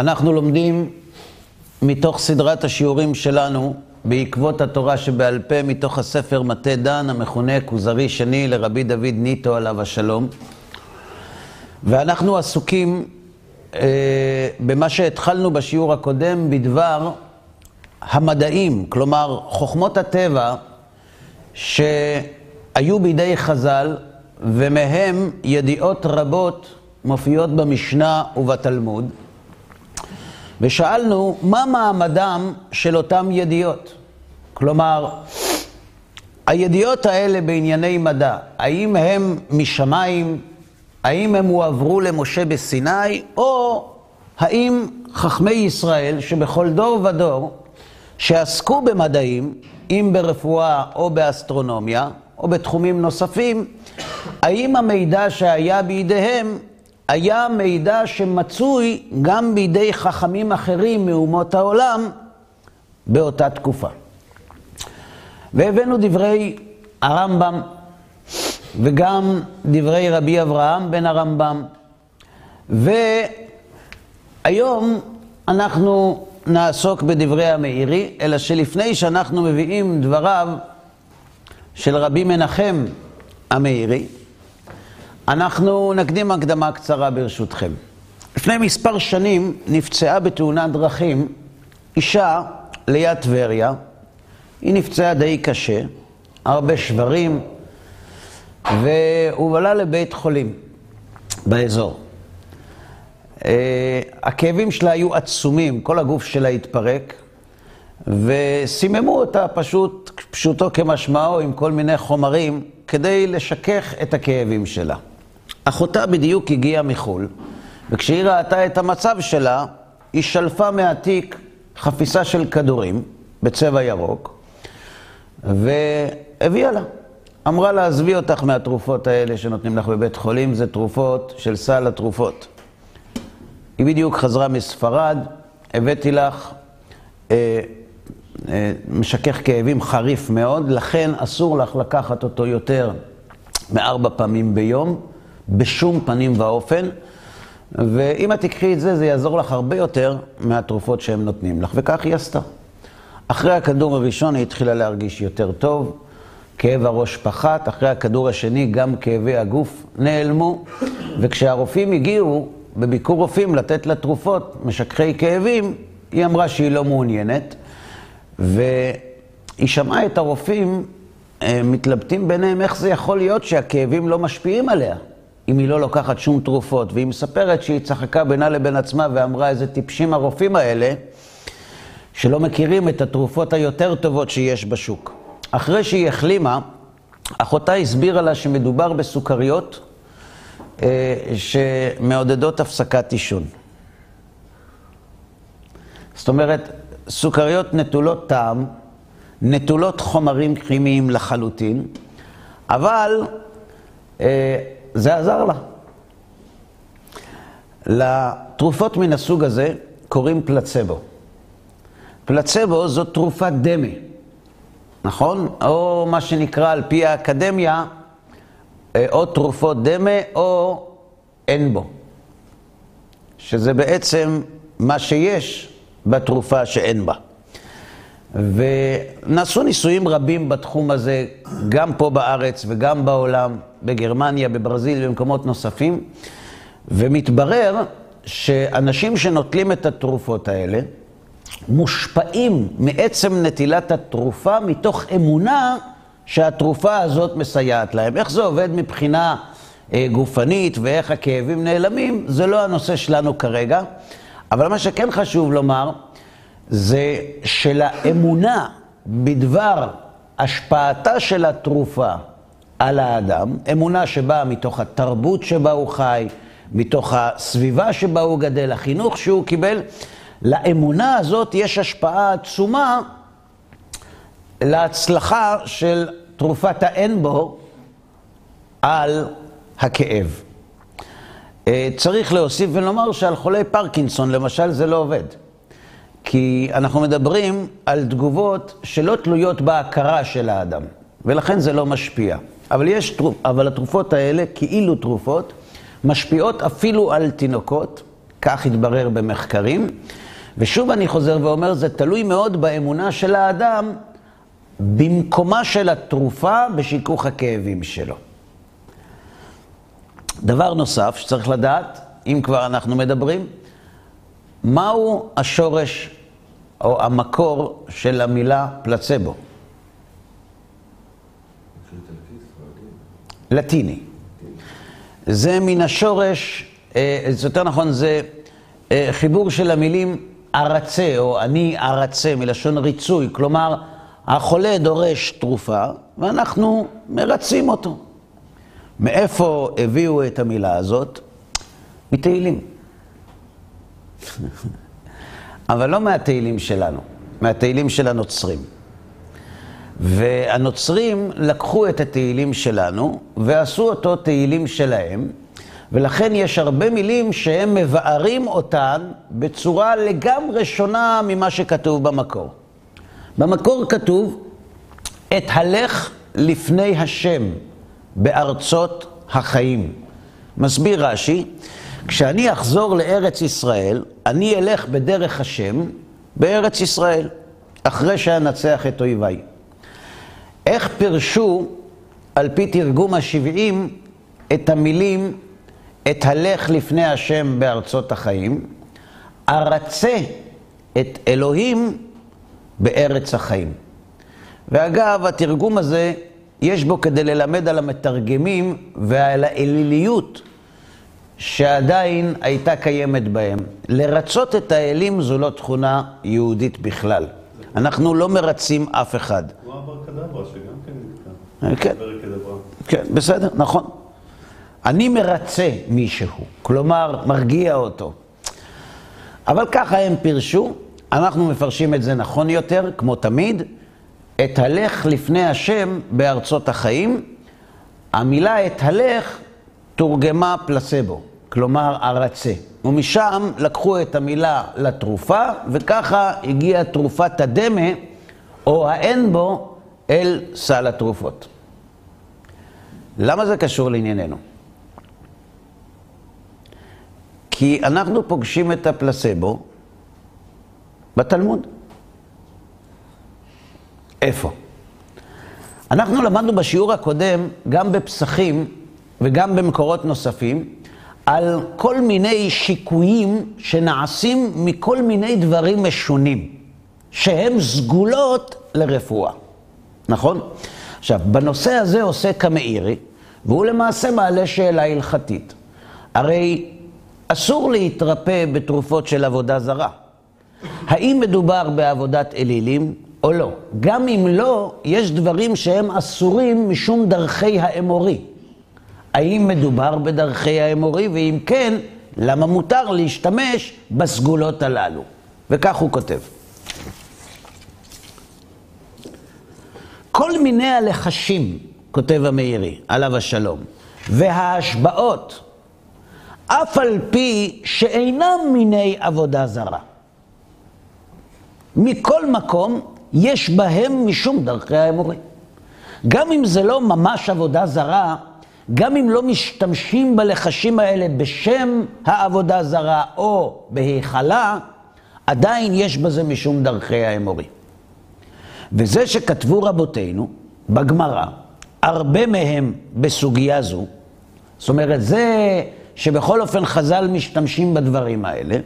אנחנו לומדים מתוך סדרת השיעורים שלנו, בעקבות התורה שבעל פה, מתוך הספר מטה דן, המכונה כוזרי שני לרבי דוד ניטו עליו השלום. ואנחנו עסוקים אה, במה שהתחלנו בשיעור הקודם בדבר המדעים, כלומר חוכמות הטבע שהיו בידי חז"ל, ומהם ידיעות רבות מופיעות במשנה ובתלמוד. ושאלנו, מה מעמדם של אותם ידיעות? כלומר, הידיעות האלה בענייני מדע, האם הם משמיים, האם הם הועברו למשה בסיני, או האם חכמי ישראל, שבכל דור ודור, שעסקו במדעים, אם ברפואה או באסטרונומיה, או בתחומים נוספים, האם המידע שהיה בידיהם היה מידע שמצוי גם בידי חכמים אחרים מאומות העולם באותה תקופה. והבאנו דברי הרמב"ם וגם דברי רבי אברהם בן הרמב"ם. והיום אנחנו נעסוק בדברי המאירי, אלא שלפני שאנחנו מביאים דבריו של רבי מנחם המאירי, אנחנו נקדים הקדמה קצרה ברשותכם. לפני מספר שנים נפצעה בתאונת דרכים אישה ליד טבריה. היא נפצעה די קשה, הרבה שברים, והובלה לבית חולים באזור. אה, הכאבים שלה היו עצומים, כל הגוף שלה התפרק, וסיממו אותה פשוט, פשוטו כמשמעו, עם כל מיני חומרים, כדי לשכך את הכאבים שלה. אחותה בדיוק הגיעה מחו"ל, וכשהיא ראתה את המצב שלה, היא שלפה מהתיק חפיסה של כדורים בצבע ירוק, והביאה לה. אמרה לה, עזבי אותך מהתרופות האלה שנותנים לך בבית חולים, זה תרופות של סל התרופות. היא בדיוק חזרה מספרד, הבאתי לך אה, אה, משכך כאבים חריף מאוד, לכן אסור לך לקחת אותו יותר מארבע פעמים ביום. בשום פנים ואופן, ואם את תקחי את זה, זה יעזור לך הרבה יותר מהתרופות שהם נותנים לך, וכך היא עשתה. אחרי הכדור הראשון היא התחילה להרגיש יותר טוב, כאב הראש פחת, אחרי הכדור השני גם כאבי הגוף נעלמו, וכשהרופאים הגיעו בביקור רופאים לתת לה תרופות משככי כאבים, היא אמרה שהיא לא מעוניינת, והיא שמעה את הרופאים אה, מתלבטים ביניהם איך זה יכול להיות שהכאבים לא משפיעים עליה. אם היא לא לוקחת שום תרופות, והיא מספרת שהיא צחקה בינה לבין עצמה ואמרה איזה טיפשים הרופאים האלה, שלא מכירים את התרופות היותר טובות שיש בשוק. אחרי שהיא החלימה, אחותה הסבירה לה שמדובר בסוכריות אה, שמעודדות הפסקת עישון. זאת אומרת, סוכריות נטולות טעם, נטולות חומרים כימיים לחלוטין, אבל אה, זה עזר לה. לתרופות מן הסוג הזה קוראים פלצבו. פלצבו זו תרופת דמה, נכון? או מה שנקרא על פי האקדמיה, אה, או תרופות דמה או אין בו. שזה בעצם מה שיש בתרופה שאין בה. ונעשו ניסויים רבים בתחום הזה, גם פה בארץ וגם בעולם, בגרמניה, בברזיל, במקומות נוספים, ומתברר שאנשים שנוטלים את התרופות האלה, מושפעים מעצם נטילת התרופה מתוך אמונה שהתרופה הזאת מסייעת להם. איך זה עובד מבחינה אה, גופנית ואיך הכאבים נעלמים, זה לא הנושא שלנו כרגע. אבל מה שכן חשוב לומר, זה שלאמונה בדבר השפעתה של התרופה על האדם, אמונה שבאה מתוך התרבות שבה הוא חי, מתוך הסביבה שבה הוא גדל, החינוך שהוא קיבל, לאמונה הזאת יש השפעה עצומה להצלחה של תרופת האין בו על הכאב. אה, צריך להוסיף ולומר שעל חולי פרקינסון, למשל, זה לא עובד. כי אנחנו מדברים על תגובות שלא תלויות בהכרה של האדם, ולכן זה לא משפיע. אבל, יש, אבל התרופות האלה, כאילו תרופות, משפיעות אפילו על תינוקות, כך התברר במחקרים. ושוב אני חוזר ואומר, זה תלוי מאוד באמונה של האדם במקומה של התרופה בשיכוך הכאבים שלו. דבר נוסף שצריך לדעת, אם כבר אנחנו מדברים, מהו השורש או המקור של המילה פלצבו? לטיני. זה מן השורש, אה, זה יותר נכון, זה אה, חיבור של המילים ארצה, או אני ארצה, מלשון ריצוי. כלומר, החולה דורש תרופה, ואנחנו מרצים אותו. מאיפה הביאו את המילה הזאת? מתהילים. אבל לא מהתהילים שלנו, מהתהילים של הנוצרים. והנוצרים לקחו את התהילים שלנו ועשו אותו תהילים שלהם, ולכן יש הרבה מילים שהם מבארים אותן בצורה לגמרי שונה ממה שכתוב במקור. במקור כתוב, את הלך לפני השם בארצות החיים. מסביר רש"י, כשאני אחזור לארץ ישראל, אני אלך בדרך השם בארץ ישראל, אחרי שאנצח את אויביי. איך פירשו, על פי תרגום השבעים, את המילים את הלך לפני השם בארצות החיים, ארצה את אלוהים בארץ החיים. ואגב, התרגום הזה, יש בו כדי ללמד על המתרגמים ועל האליליות שעדיין הייתה קיימת בהם. לרצות את האלים זו לא תכונה יהודית בכלל. אנחנו לא מרצים אף אחד. כמו אבר קדברה, שגם כן נקרא. כן, כן, בסדר, נכון. אני מרצה מישהו, כלומר, מרגיע אותו. אבל ככה הם פירשו, אנחנו מפרשים את זה נכון יותר, כמו תמיד, את הלך לפני השם בארצות החיים. המילה את הלך תורגמה פלסבו, כלומר ארצה. ומשם לקחו את המילה לתרופה, וככה הגיעה תרופת הדמה, או האין בו, אל סל התרופות. למה זה קשור לענייננו? כי אנחנו פוגשים את הפלסבו בתלמוד. איפה? אנחנו למדנו בשיעור הקודם, גם בפסחים וגם במקורות נוספים, על כל מיני שיקויים שנעשים מכל מיני דברים משונים, שהם סגולות לרפואה, נכון? עכשיו, בנושא הזה עוסק המאירי, והוא למעשה מעלה שאלה הלכתית. הרי אסור להתרפא בתרופות של עבודה זרה. האם מדובר בעבודת אלילים או לא? גם אם לא, יש דברים שהם אסורים משום דרכי האמורי. האם מדובר בדרכי האמורי, ואם כן, למה מותר להשתמש בסגולות הללו? וכך הוא כותב. כל מיני הלחשים, כותב המאירי, עליו השלום, וההשבעות, אף על פי שאינם מיני עבודה זרה. מכל מקום, יש בהם משום דרכי האמורי. גם אם זה לא ממש עבודה זרה, גם אם לא משתמשים בלחשים האלה בשם העבודה זרה או בהיכלה, עדיין יש בזה משום דרכי האמורי. וזה שכתבו רבותינו בגמרא, הרבה מהם בסוגיה זו, זאת אומרת, זה שבכל אופן חז"ל משתמשים בדברים האלה,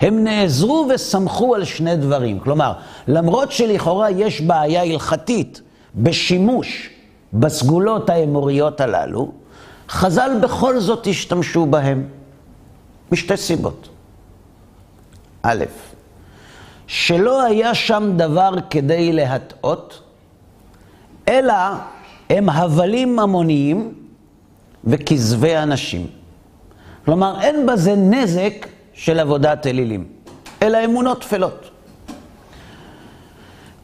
הם נעזרו וסמכו על שני דברים. כלומר, למרות שלכאורה יש בעיה הלכתית בשימוש בסגולות האמוריות הללו, חז"ל בכל זאת השתמשו בהם, משתי סיבות. א', שלא היה שם דבר כדי להטעות, אלא הם הבלים ממוניים וכזבי אנשים. כלומר, אין בזה נזק של עבודת אלילים, אלא אמונות טפלות.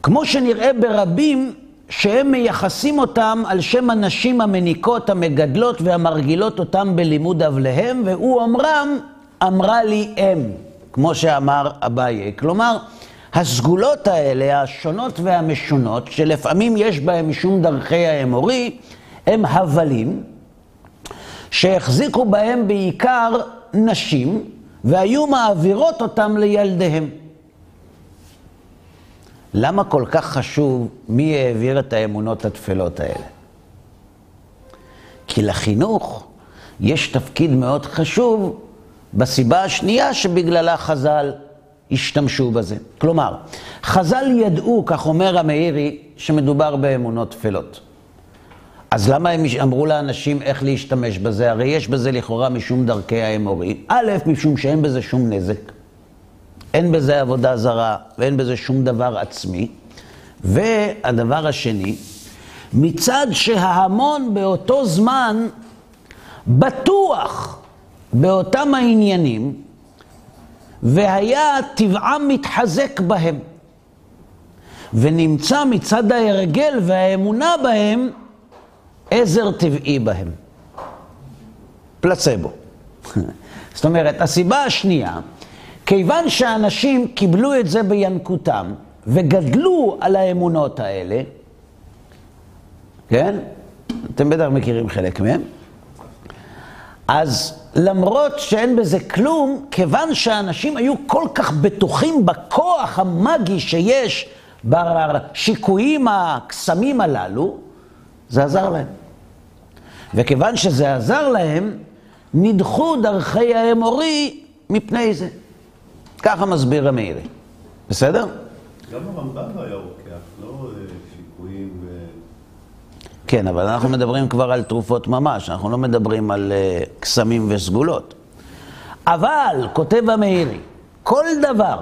כמו שנראה ברבים שהם מייחסים אותם על שם הנשים המניקות, המגדלות והמרגילות אותם בלימוד אבליהם, והוא אומרם, אמרה לי אם, כמו שאמר אביי. כלומר, הסגולות האלה, השונות והמשונות, שלפעמים יש בהם משום דרכי האמורי, הם הבלים, שהחזיקו בהם בעיקר נשים, והיו מעבירות אותם לילדיהם. למה כל כך חשוב מי העביר את האמונות התפלות האלה? כי לחינוך יש תפקיד מאוד חשוב בסיבה השנייה שבגללה חז"ל השתמשו בזה. כלומר, חז"ל ידעו, כך אומר המאירי, שמדובר באמונות טפלות. אז למה הם אמרו לאנשים איך להשתמש בזה? הרי יש בזה לכאורה משום דרכי האמורי. א', משום שאין בזה שום נזק. אין בזה עבודה זרה ואין בזה שום דבר עצמי. והדבר השני, מצד שההמון באותו זמן בטוח באותם העניינים, והיה טבעם מתחזק בהם. ונמצא מצד ההרגל והאמונה בהם עזר טבעי בהם. פלצבו. זאת אומרת, הסיבה השנייה, כיוון שאנשים קיבלו את זה בינקותם וגדלו על האמונות האלה, כן? אתם בטח מכירים חלק מהם. אז למרות שאין בזה כלום, כיוון שאנשים היו כל כך בטוחים בכוח המאגי שיש בשיקויים הקסמים הללו, זה עזר להם. וכיוון שזה עזר להם, נדחו דרכי האמורי מפני זה. ככה מסביר המאירי. בסדר? גם הרמב"ם לא היה רוקח, לא אה, שיקויים ו... כן, אבל אנחנו מדברים כבר על תרופות ממש, אנחנו לא מדברים על uh, קסמים וסגולות. אבל, כותב המאירי, כל דבר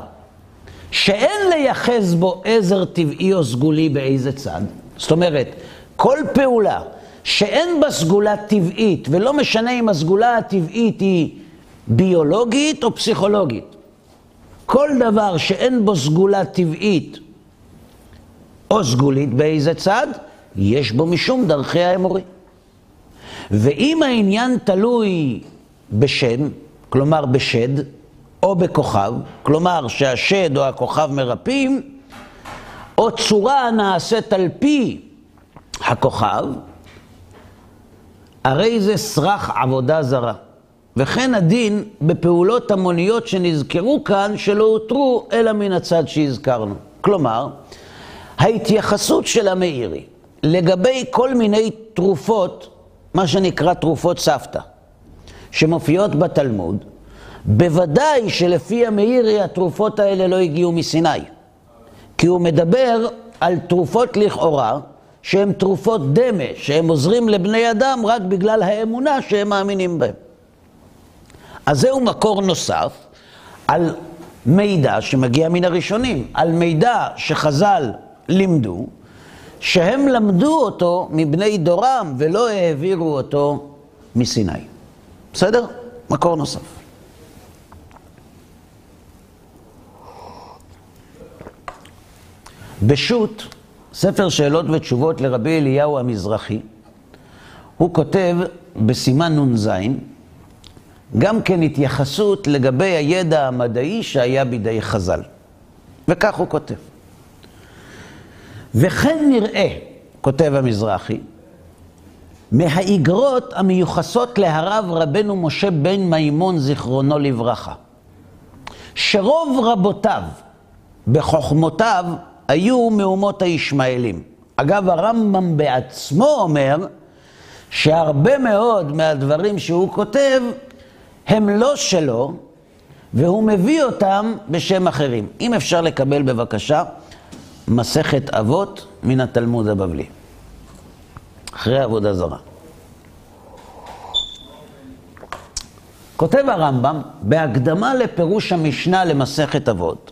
שאין לייחס בו עזר טבעי או סגולי באיזה צד, זאת אומרת, כל פעולה שאין בה סגולה טבעית, ולא משנה אם הסגולה הטבעית היא ביולוגית או פסיכולוגית, כל דבר שאין בו סגולה טבעית או סגולית באיזה צד, יש בו משום דרכי האמורי. ואם העניין תלוי בשם, כלומר בשד, או בכוכב, כלומר שהשד או הכוכב מרפאים, או צורה הנעשית על פי הכוכב, הרי זה סרח עבודה זרה. וכן הדין בפעולות המוניות שנזכרו כאן, שלא הותרו אלא מן הצד שהזכרנו. כלומר, ההתייחסות של המאירי לגבי כל מיני תרופות, מה שנקרא תרופות סבתא, שמופיעות בתלמוד, בוודאי שלפי המאירי התרופות האלה לא הגיעו מסיני. כי הוא מדבר על תרופות לכאורה, שהן תרופות דמה, שהם עוזרים לבני אדם רק בגלל האמונה שהם מאמינים בהם. אז זהו מקור נוסף על מידע שמגיע מן הראשונים, על מידע שחז"ל לימדו, שהם למדו אותו מבני דורם ולא העבירו אותו מסיני. בסדר? מקור נוסף. בשו"ת, ספר שאלות ותשובות לרבי אליהו המזרחי, הוא כותב בסימן נ"ז, גם כן התייחסות לגבי הידע המדעי שהיה בידי חז"ל. וכך הוא כותב. וכן נראה, כותב המזרחי, מהאיגרות המיוחסות להרב רבנו משה בן מימון, זיכרונו לברכה, שרוב רבותיו בחוכמותיו היו מאומות הישמעאלים. אגב, הרמב"ם בעצמו אומר שהרבה מאוד מהדברים שהוא כותב הם לא שלו, והוא מביא אותם בשם אחרים. אם אפשר לקבל בבקשה מסכת אבות מן התלמוד הבבלי. אחרי עבודה זרה. כותב הרמב"ם בהקדמה לפירוש המשנה למסכת אבות,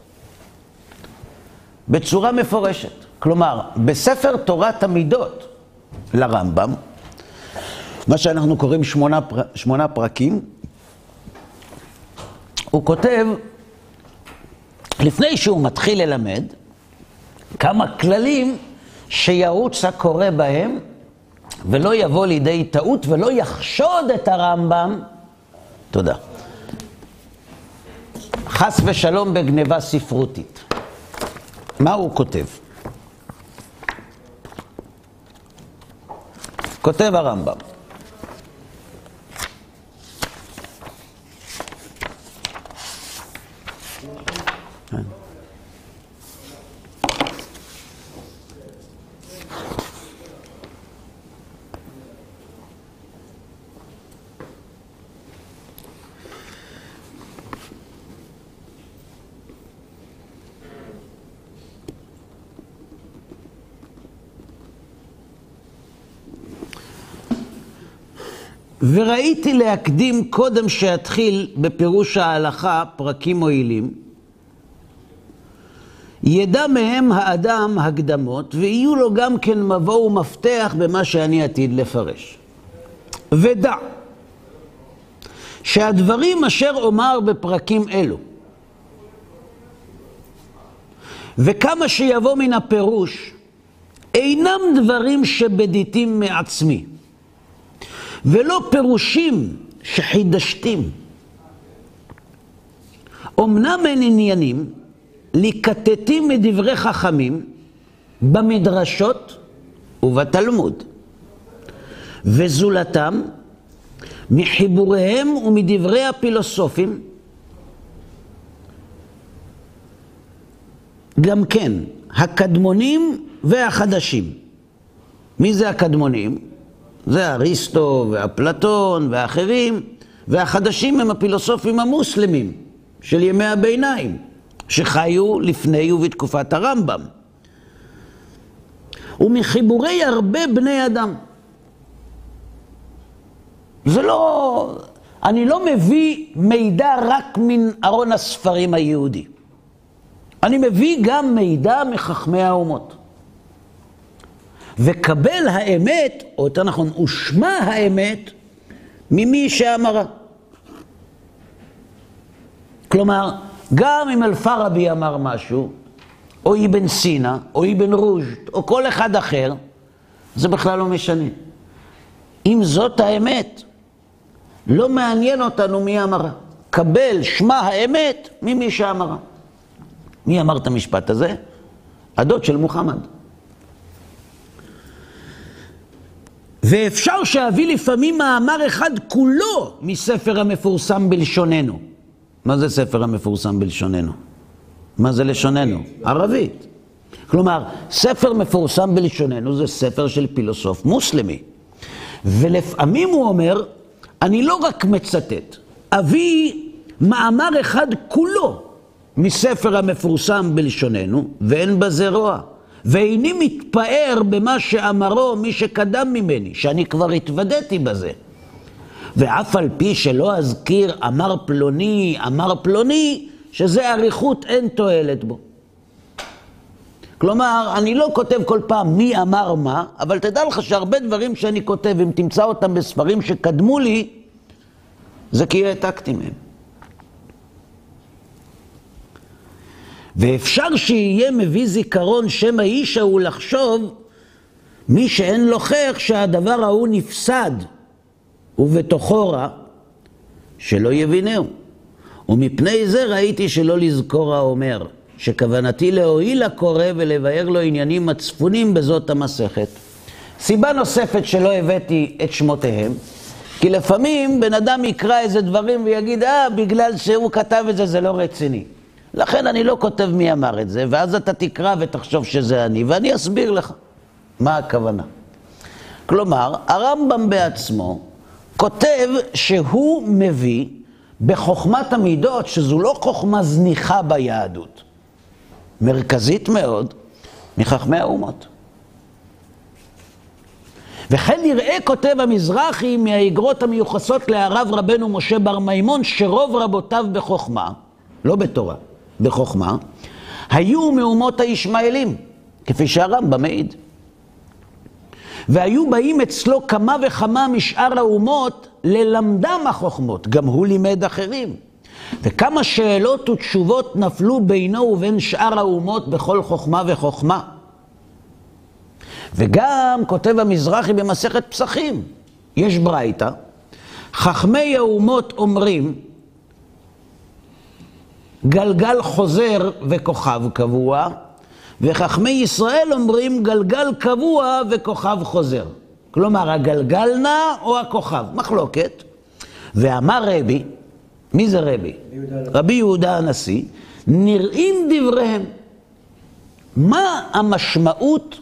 בצורה מפורשת. כלומר, בספר תורת המידות לרמב"ם, מה שאנחנו קוראים שמונה, פר... שמונה פרקים, הוא כותב, לפני שהוא מתחיל ללמד, כמה כללים שירוץ הקורא בהם, ולא יבוא לידי טעות ולא יחשוד את הרמב"ם, תודה, חס ושלום בגניבה ספרותית. מה הוא כותב? כותב הרמב"ם. וראיתי להקדים קודם שאתחיל בפירוש ההלכה, פרקים מועילים, ידע מהם האדם הקדמות, ויהיו לו גם כן מבוא ומפתח במה שאני עתיד לפרש. ודע שהדברים אשר אומר בפרקים אלו, וכמה שיבוא מן הפירוש, אינם דברים שבדיתים מעצמי, ולא פירושים שחידשתים. אמנם אין עניינים לקטטים מדברי חכמים במדרשות ובתלמוד, וזולתם מחיבוריהם ומדברי הפילוסופים, גם כן, הקדמונים והחדשים. מי זה הקדמונים? זה אריסטו ואפלטון ואחרים, והחדשים הם הפילוסופים המוסלמים של ימי הביניים, שחיו לפני ובתקופת הרמב"ם. ומחיבורי הרבה בני אדם. זה לא... אני לא מביא מידע רק מן ארון הספרים היהודי. אני מביא גם מידע מחכמי האומות. וקבל האמת, או יותר נכון, ושמע האמת, ממי שאמרה. כלומר, גם אם אלפרבי אמר משהו, או אבן סינא, או אבן רוז'ד, או כל אחד אחר, זה בכלל לא משנה. אם זאת האמת, לא מעניין אותנו מי אמרה. קבל שמע האמת ממי שאמרה. מי אמר את המשפט הזה? הדוד של מוחמד. ואפשר שאביא לפעמים מאמר אחד כולו מספר המפורסם בלשוננו. מה זה ספר המפורסם בלשוננו? מה זה לשוננו? ערבית. כלומר, ספר מפורסם בלשוננו זה ספר של פילוסוף מוסלמי. ולפעמים הוא אומר, אני לא רק מצטט, אביא מאמר אחד כולו מספר המפורסם בלשוננו, ואין בזה רוע. ואיני מתפאר במה שאמרו מי שקדם ממני, שאני כבר התוודעתי בזה. ואף על פי שלא אזכיר אמר פלוני, אמר פלוני, שזה אריכות אין תועלת בו. כלומר, אני לא כותב כל פעם מי אמר מה, אבל תדע לך שהרבה דברים שאני כותב, אם תמצא אותם בספרים שקדמו לי, זה כי העתקתי מהם. ואפשר שיהיה מביא זיכרון שם האיש ההוא לחשוב, מי שאין לוכח שהדבר ההוא נפסד, ובתוכו רע, שלא יבינהו. ומפני זה ראיתי שלא לזכור האומר, שכוונתי להועיל לקורא ולבאר לו עניינים הצפונים בזאת המסכת. סיבה נוספת שלא הבאתי את שמותיהם, כי לפעמים בן אדם יקרא איזה דברים ויגיד, אה, בגלל שהוא כתב את זה, זה לא רציני. לכן אני לא כותב מי אמר את זה, ואז אתה תקרא ותחשוב שזה אני, ואני אסביר לך מה הכוונה. כלומר, הרמב"ם בעצמו כותב שהוא מביא בחוכמת המידות, שזו לא חוכמה זניחה ביהדות, מרכזית מאוד, מחכמי האומות. וכן נראה, כותב המזרחי, מהאגרות המיוחסות להרב רבנו משה בר מימון, שרוב רבותיו בחוכמה, לא בתורה, בחוכמה, היו מאומות הישמעאלים, כפי שהרמב"ם מעיד. והיו באים אצלו כמה וכמה משאר האומות ללמדם החוכמות, גם הוא לימד אחרים. וכמה שאלות ותשובות נפלו בינו ובין שאר האומות בכל חוכמה וחוכמה. וגם כותב המזרחי במסכת פסחים, יש ברייתא, חכמי האומות אומרים, גלגל חוזר וכוכב קבוע, וחכמי ישראל אומרים גלגל קבוע וכוכב חוזר. כלומר, הגלגל נע או הכוכב, מחלוקת. ואמר רבי, מי זה רבי? רבי יהודה הנשיא, נראים דבריהם. מה המשמעות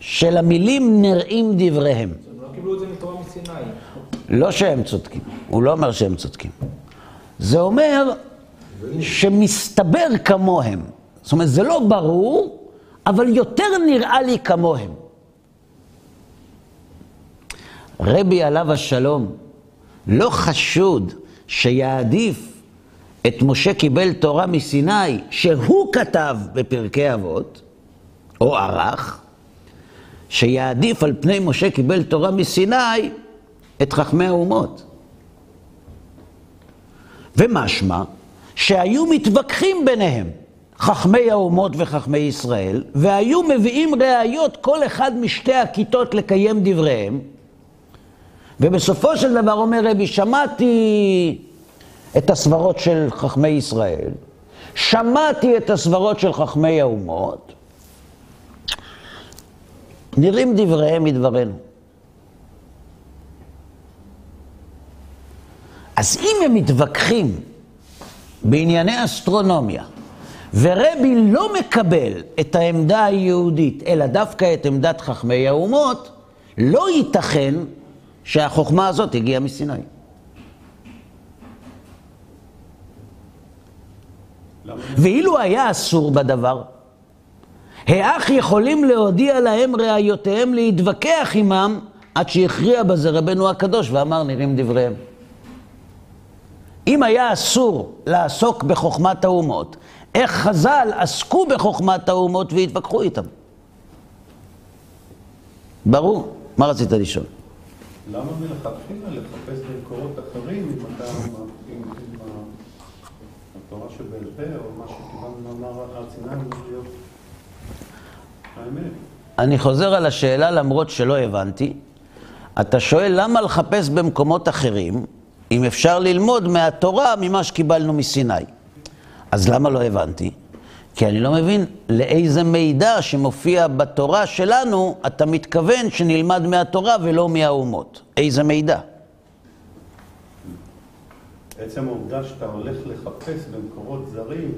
של המילים נראים דבריהם? הם לא קיבלו את זה מתורה מסיני. לא שהם צודקים, הוא לא אומר שהם צודקים. זה אומר שמסתבר כמוהם. זאת אומרת, זה לא ברור, אבל יותר נראה לי כמוהם. רבי עליו השלום לא חשוד שיעדיף את משה קיבל תורה מסיני, שהוא כתב בפרקי אבות, או ערך, שיעדיף על פני משה קיבל תורה מסיני את חכמי האומות. ומשמע שהיו מתווכחים ביניהם, חכמי האומות וחכמי ישראל, והיו מביאים ראיות כל אחד משתי הכיתות לקיים דבריהם, ובסופו של דבר אומר רבי, שמעתי את הסברות של חכמי ישראל, שמעתי את הסברות של חכמי האומות, נראים דבריהם מדברנו. אז אם הם מתווכחים בענייני אסטרונומיה, ורבי לא מקבל את העמדה היהודית, אלא דווקא את עמדת חכמי האומות, לא ייתכן שהחוכמה הזאת הגיעה מסיני. ואילו היה אסור בדבר, האח יכולים להודיע להם ראיותיהם להתווכח עמם עד שהכריע בזה רבנו הקדוש ואמר נראים דבריהם. אם היה אסור לעסוק בחוכמת האומות, איך חז"ל עסקו בחוכמת האומות והתווכחו איתם? ברור. מה רצית לשאול? למה מלכתחילה לחפש במקורות אחרים אם אתה, עם, התורה שבעל פה או מה שקיבלנו מאמר הר סיני להיות האמת? אני חוזר על השאלה למרות שלא הבנתי. אתה שואל למה לחפש במקומות אחרים, אם אפשר ללמוד מהתורה ממה שקיבלנו מסיני. אז למה לא הבנתי? כי אני לא מבין לאיזה מידע שמופיע בתורה שלנו אתה מתכוון שנלמד מהתורה ולא מהאומות. איזה מידע? עצם העובדה שאתה הולך לחפש במקורות זרים,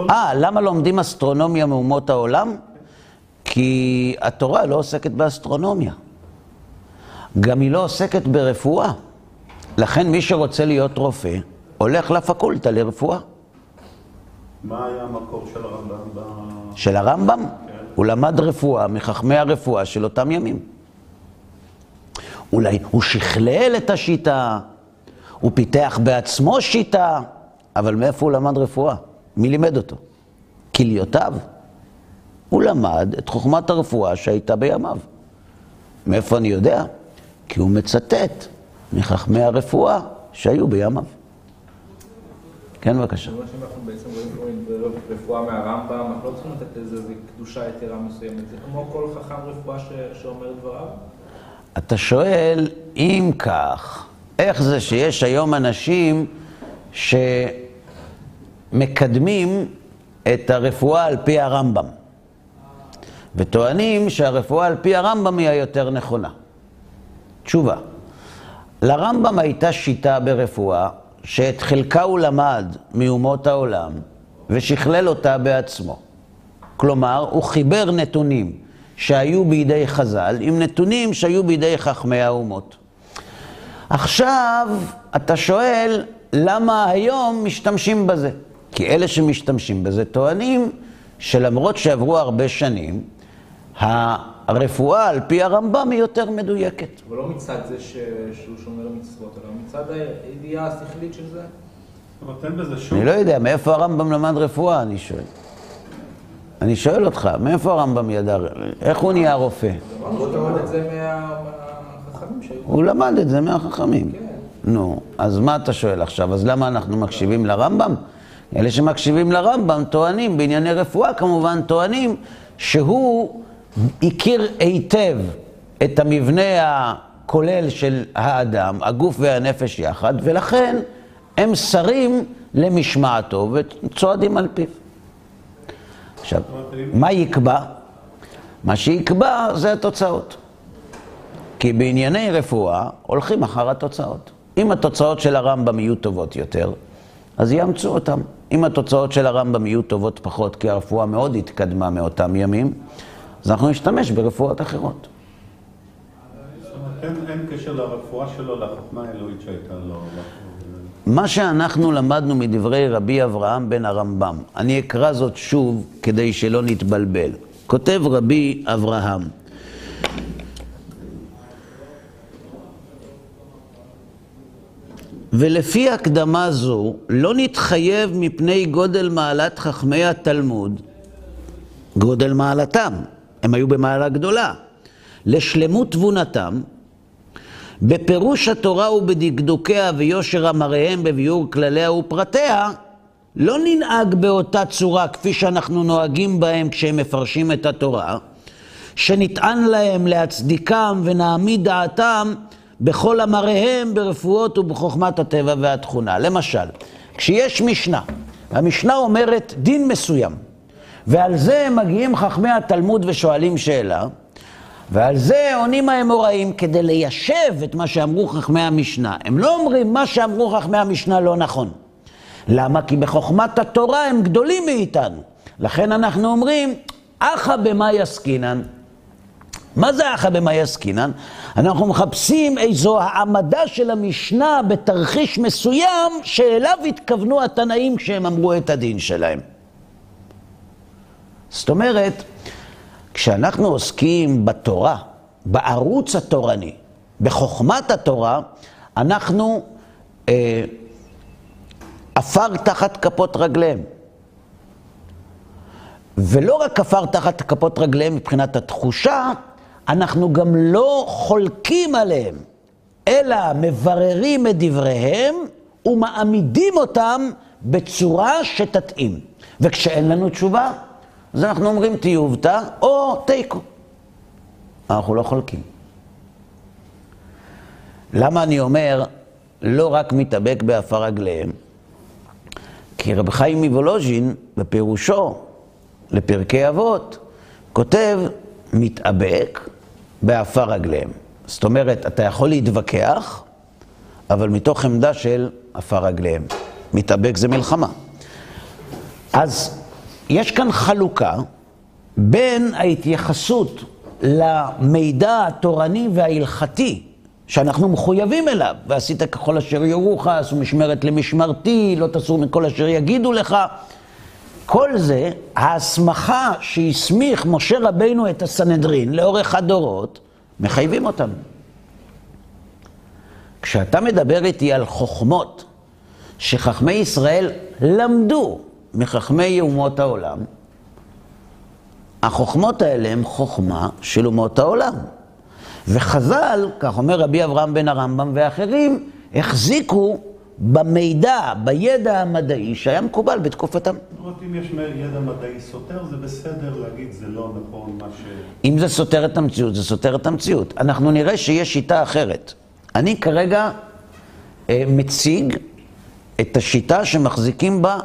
אה, למה לומדים אסטרונומיה מאומות העולם? כי התורה לא עוסקת באסטרונומיה. גם היא לא עוסקת ברפואה. לכן מי שרוצה להיות רופא, הולך לפקולטה לרפואה. מה היה המקור של הרמב"ם. של הרמב"ם, הוא למד רפואה מחכמי הרפואה של אותם ימים. אולי הוא שכלל את השיטה, הוא פיתח בעצמו שיטה, אבל מאיפה הוא למד רפואה? מי לימד אותו? כליותיו. הוא למד את חוכמת הרפואה שהייתה בימיו. מאיפה אני יודע? כי הוא מצטט מחכמי הרפואה שהיו בימיו. כן, בבקשה. מה שאנחנו בעצם רואים פה עם רפואה מהרמב"ם, אנחנו לא צריכים לתת לזה קדושה יתרה מסוימת, זה כמו כל חכם רפואה שאומר דבריו. אתה שואל, אם כך, איך זה שיש היום אנשים שמקדמים את הרפואה על פי הרמב"ם, וטוענים שהרפואה על פי הרמב"ם היא היותר נכונה? תשובה, לרמב"ם הייתה שיטה ברפואה שאת חלקה הוא למד מאומות העולם ושכלל אותה בעצמו. כלומר, הוא חיבר נתונים שהיו בידי חז"ל עם נתונים שהיו בידי חכמי האומות. עכשיו, אתה שואל, למה היום משתמשים בזה? כי אלה שמשתמשים בזה טוענים שלמרות שעברו הרבה שנים, הרפואה על פי הרמב"ם היא יותר מדויקת. אבל לא מצד זה ש... שהוא שומר מצוות, אלא מצד הידיעה השכלית של זה. אני לא יודע, מאיפה הרמב"ם למד רפואה, אני שואל. אני שואל אותך, מאיפה הרמב"ם ידע, איך הוא נהיה רופא? הוא למד את זה מה- מהחכמים שהיו. הוא למד את זה מהחכמים. כן. נו, אז מה אתה שואל עכשיו? אז למה אנחנו מקשיבים לרמב"ם? אלה שמקשיבים לרמב"ם טוענים, בענייני רפואה כמובן, טוענים שהוא הכיר היטב את המבנה הכולל של האדם, הגוף והנפש יחד, ולכן הם שרים למשמעתו וצועדים על פיו. עכשיו, מה יקבע? מה שיקבע זה התוצאות. כי בענייני רפואה הולכים אחר התוצאות. אם התוצאות של הרמב"ם יהיו טובות יותר, אז יאמצו אותם. אם התוצאות של הרמב"ם יהיו טובות פחות, כי הרפואה מאוד התקדמה מאותם ימים, אז אנחנו נשתמש ברפואות אחרות. אין קשר לרפואה שלו, לחוכמה האלוהית שהייתה לו. מה שאנחנו למדנו מדברי רבי אברהם בן הרמב"ם, אני אקרא זאת שוב כדי שלא נתבלבל. כותב רבי אברהם, ולפי הקדמה זו לא נתחייב מפני גודל מעלת חכמי התלמוד, גודל מעלתם, הם היו במעלה גדולה, לשלמות תבונתם, בפירוש התורה ובדקדוקיה ויושר אמריהם בביאור כלליה ופרטיה, לא ננהג באותה צורה כפי שאנחנו נוהגים בהם כשהם מפרשים את התורה, שנטען להם להצדיקם ונעמיד דעתם בכל אמריהם ברפואות ובחוכמת הטבע והתכונה. למשל, כשיש משנה, המשנה אומרת דין מסוים, ועל זה מגיעים חכמי התלמוד ושואלים שאלה, ועל זה עונים האמוראים כדי ליישב את מה שאמרו חכמי המשנה. הם לא אומרים מה שאמרו חכמי המשנה לא נכון. למה? כי בחוכמת התורה הם גדולים מאיתנו. לכן אנחנו אומרים, אחא במאי עסקינן. מה זה אחא במאי עסקינן? אנחנו מחפשים איזו העמדה של המשנה בתרחיש מסוים שאליו התכוונו התנאים כשהם אמרו את הדין שלהם. זאת אומרת, כשאנחנו עוסקים בתורה, בערוץ התורני, בחוכמת התורה, אנחנו אה, עפר תחת כפות רגליהם. ולא רק עפר תחת כפות רגליהם מבחינת התחושה, אנחנו גם לא חולקים עליהם, אלא מבררים את דבריהם ומעמידים אותם בצורה שתתאים. וכשאין לנו תשובה, אז אנחנו אומרים תיובתא או תיקו. אנחנו לא חולקים. למה אני אומר לא רק מתאבק בעפר רגליהם? כי רב חיים מוולוז'ין, בפירושו לפרקי אבות, כותב מתאבק בעפר רגליהם. זאת אומרת, אתה יכול להתווכח, אבל מתוך עמדה של עפר רגליהם. מתאבק זה מלחמה. אז יש כאן חלוקה בין ההתייחסות למידע התורני וההלכתי שאנחנו מחויבים אליו, ועשית ככל אשר יורוך, עשו משמרת למשמרתי, לא תסור מכל אשר יגידו לך. כל זה, ההסמכה שהסמיך משה רבינו את הסנהדרין לאורך הדורות, מחייבים אותנו. כשאתה מדבר איתי על חוכמות שחכמי ישראל למדו מחכמי אומות העולם, החוכמות האלה הן חוכמה של אומות העולם. וחז"ל, כך אומר רבי אברהם בן הרמב"ם ואחרים, החזיקו במידע, בידע המדעי שהיה מקובל בתקופתם. זאת אומרת, אם יש ידע מדעי סותר, זה בסדר להגיד זה לא נכון מה ש... אם זה סותר את המציאות, זה סותר את המציאות. אנחנו נראה שיש שיטה אחרת. אני כרגע אה, מציג את השיטה שמחזיקים בה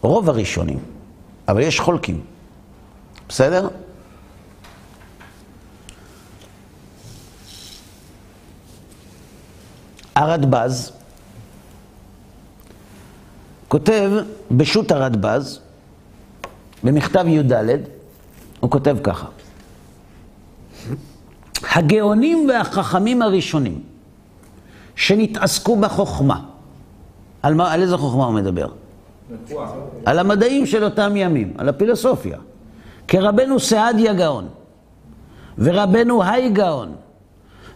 רוב הראשונים, אבל יש חולקים. בסדר? הרדב"ז כותב בשו"ת הרדב"ז, במכתב י"ד, הוא כותב ככה: הגאונים והחכמים הראשונים שנתעסקו בחוכמה, על, מה, על איזה חוכמה הוא מדבר? על המדעים של אותם ימים, על הפילוסופיה. כרבנו סעדיה גאון, ורבנו היי גאון,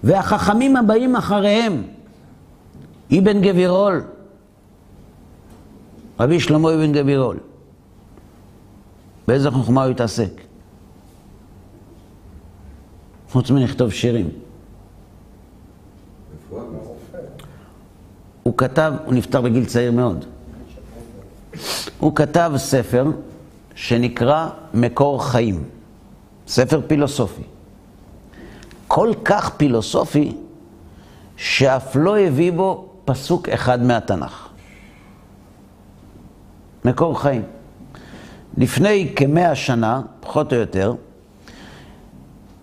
והחכמים הבאים אחריהם, אבן גבירול, רבי שלמה אבן גבירול. באיזה חוכמה הוא התעסק? חוץ מלכתוב שירים. הוא כתב, הוא נפטר בגיל צעיר מאוד. הוא כתב ספר שנקרא מקור חיים, ספר פילוסופי. כל כך פילוסופי, שאף לא הביא בו פסוק אחד מהתנ"ך. מקור חיים. לפני כמאה שנה, פחות או יותר,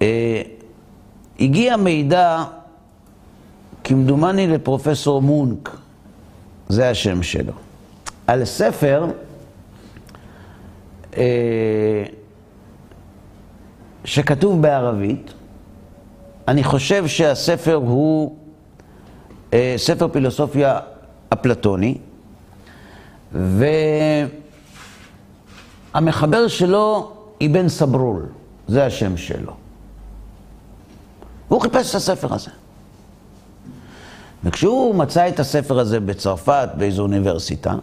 אה, הגיע מידע, כמדומני לפרופסור מונק, זה השם שלו, על ספר אה, שכתוב בערבית. אני חושב שהספר הוא אה, ספר פילוסופיה אפלטוני, והמחבר שלו אבן סברול, זה השם שלו. והוא חיפש את הספר הזה. וכשהוא מצא את הספר הזה בצרפת, באיזו אוניברסיטה,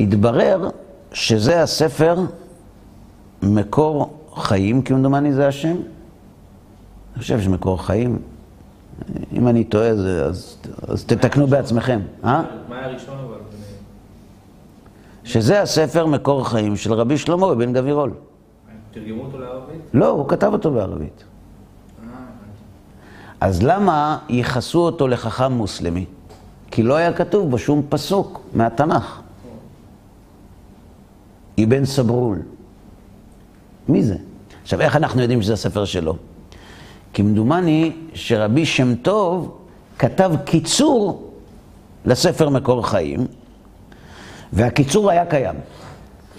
התברר שזה הספר מקור חיים, כמדומני זה השם. אני חושב שמקור חיים. אם אני טועה, זה, אז, אז תתקנו בעצמכם. אה? מה היה הראשון אבל? שזה הספר מקור חיים של רבי שלמה בן גבירול. תרגמו אותו לערבית? לא, הוא כתב אותו בערבית. אה, אז למה ייחסו אותו לחכם מוסלמי? כי לא היה כתוב בו שום פסוק מהתנ"ך. אבן סברול. מי זה? עכשיו, איך אנחנו יודעים שזה הספר שלו? כמדומני שרבי שם טוב כתב קיצור לספר מקור חיים, והקיצור היה קיים.